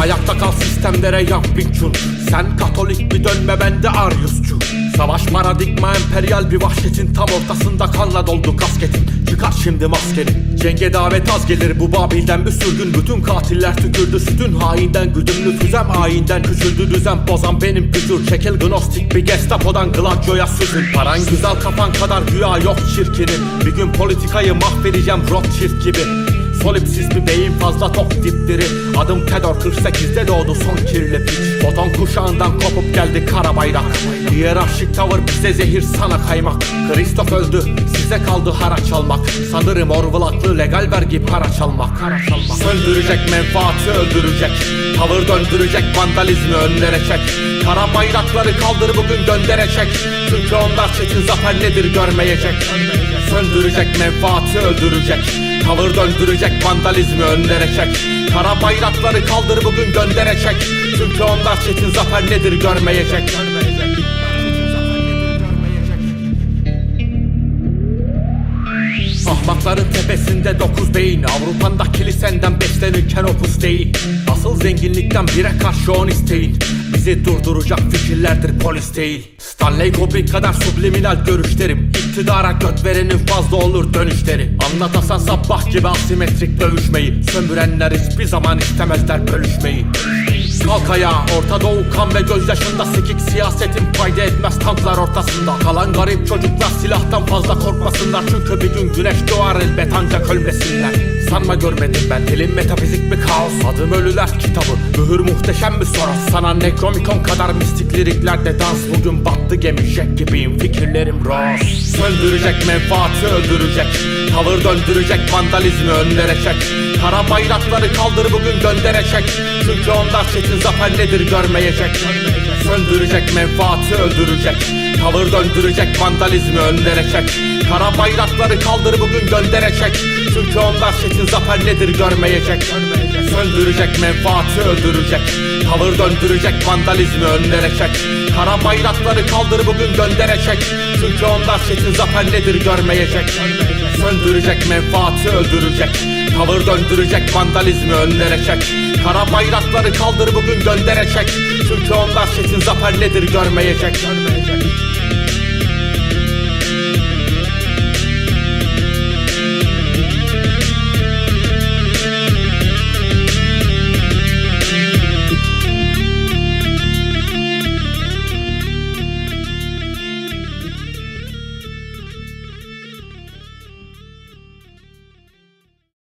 Ayakta kal sistemlere yap bin çul Sen katolik bir dönme ben de Aryusçu. Savaş paradigma emperyal bir vahşetin tam ortasında kanla doldu kasketin. Çıkar şimdi maskeni. Cenge davet az gelir bu Babil'den. Bir sürgün Bütün katiller tükürdü. Sütün hainden Güdümlü füzem ayinden küçüldü düzen Bozan benim gücür çekil gnostik bir gestapodan Gladio'ya süzün. Paran güzel kafan kadar güya yok çirkinin. Bir gün politikayı mahvedeceğim Rothschild gibi Solipsiz bir beyin fazla tok dipdiri Adım Kedor 48'de doğdu son kirli piç. Foton kuşağından kopup geldi kara bayrak. Hiyerarşik tavır bize zehir sana kaymak. Kristof öldü size kaldı haraç almak Sanırım orvulaklı legal vergi para çalmak. Söndürecek menfaati öldürecek. Tavır döndürecek vandalizmi önlere çek. Kara bayrakları kaldır bugün gönderecek Çünkü onlar çetin zafer nedir görmeyecek. Söndürecek menfaati öldürecek Tavır döndürecek vandalizmi önlere çek. Kara bayrakları kaldır bugün gönderecek Çünkü onlar çetin zafer nedir görmeyecek. Ahmakların tepesinde dokuz beyin. Avrupa'nda kilisenden beslenirken opus değil. Asıl zenginlikten bire karşı on isteyin Bizi durduracak fikirlerdir polis değil. Stanley Kubrick kadar subliminal görüşlerim İktidara göt verenin fazla olur dönüşleri. Anlatasan sabah gibi asimetrik dövüşmeyi Sömürenler hiçbir zaman istemezler bölüşmeyi Kalk ayağa Orta Doğu kan ve gözyaşında Sikik. Siyasetin fayda etmez tanklar ortasında. Kalan garip çocuklar silahtan fazla korkmasınlar. Çünkü bir gün güneş doğar elbet ancak ölmesinler. Sanma görmedim ben dilim metafizik bir kaos. Adım ölüler kitabı mühür muhteşem bir soros. Sana Necromicon kadar mistik liriklerde dans. Bugün battı jet gibiyim fikirlerim Ross Söndürecek menfaati öldürecek Tavır döndürecek vandalizmi önlere çek Kara bayrakları kaldır bugün gönderecek. Çünkü onlar çetin zafer nedir görmeyecek. Söndürecek menfaati öldürecek Tavır döndürecek vandalizmi önlere çek Kara bayrakları kaldır bugün gönderecek. Çünkü onlar çetin zafer nedir görmeyecek. Söndürecek menfaati öldürecek Tavır döndürecek vandalizmi önlere Kara bayrakları kaldır bugün gönderecek Çünkü onlar çetin zafer nedir görmeyecek. Söndürecek menfaati öldürecek. Tavır döndürecek vandalizmi önlere çek. Kara bayrakları kaldır bugün gönderecek Çünkü onlar çetin zafer nedir görmeyecek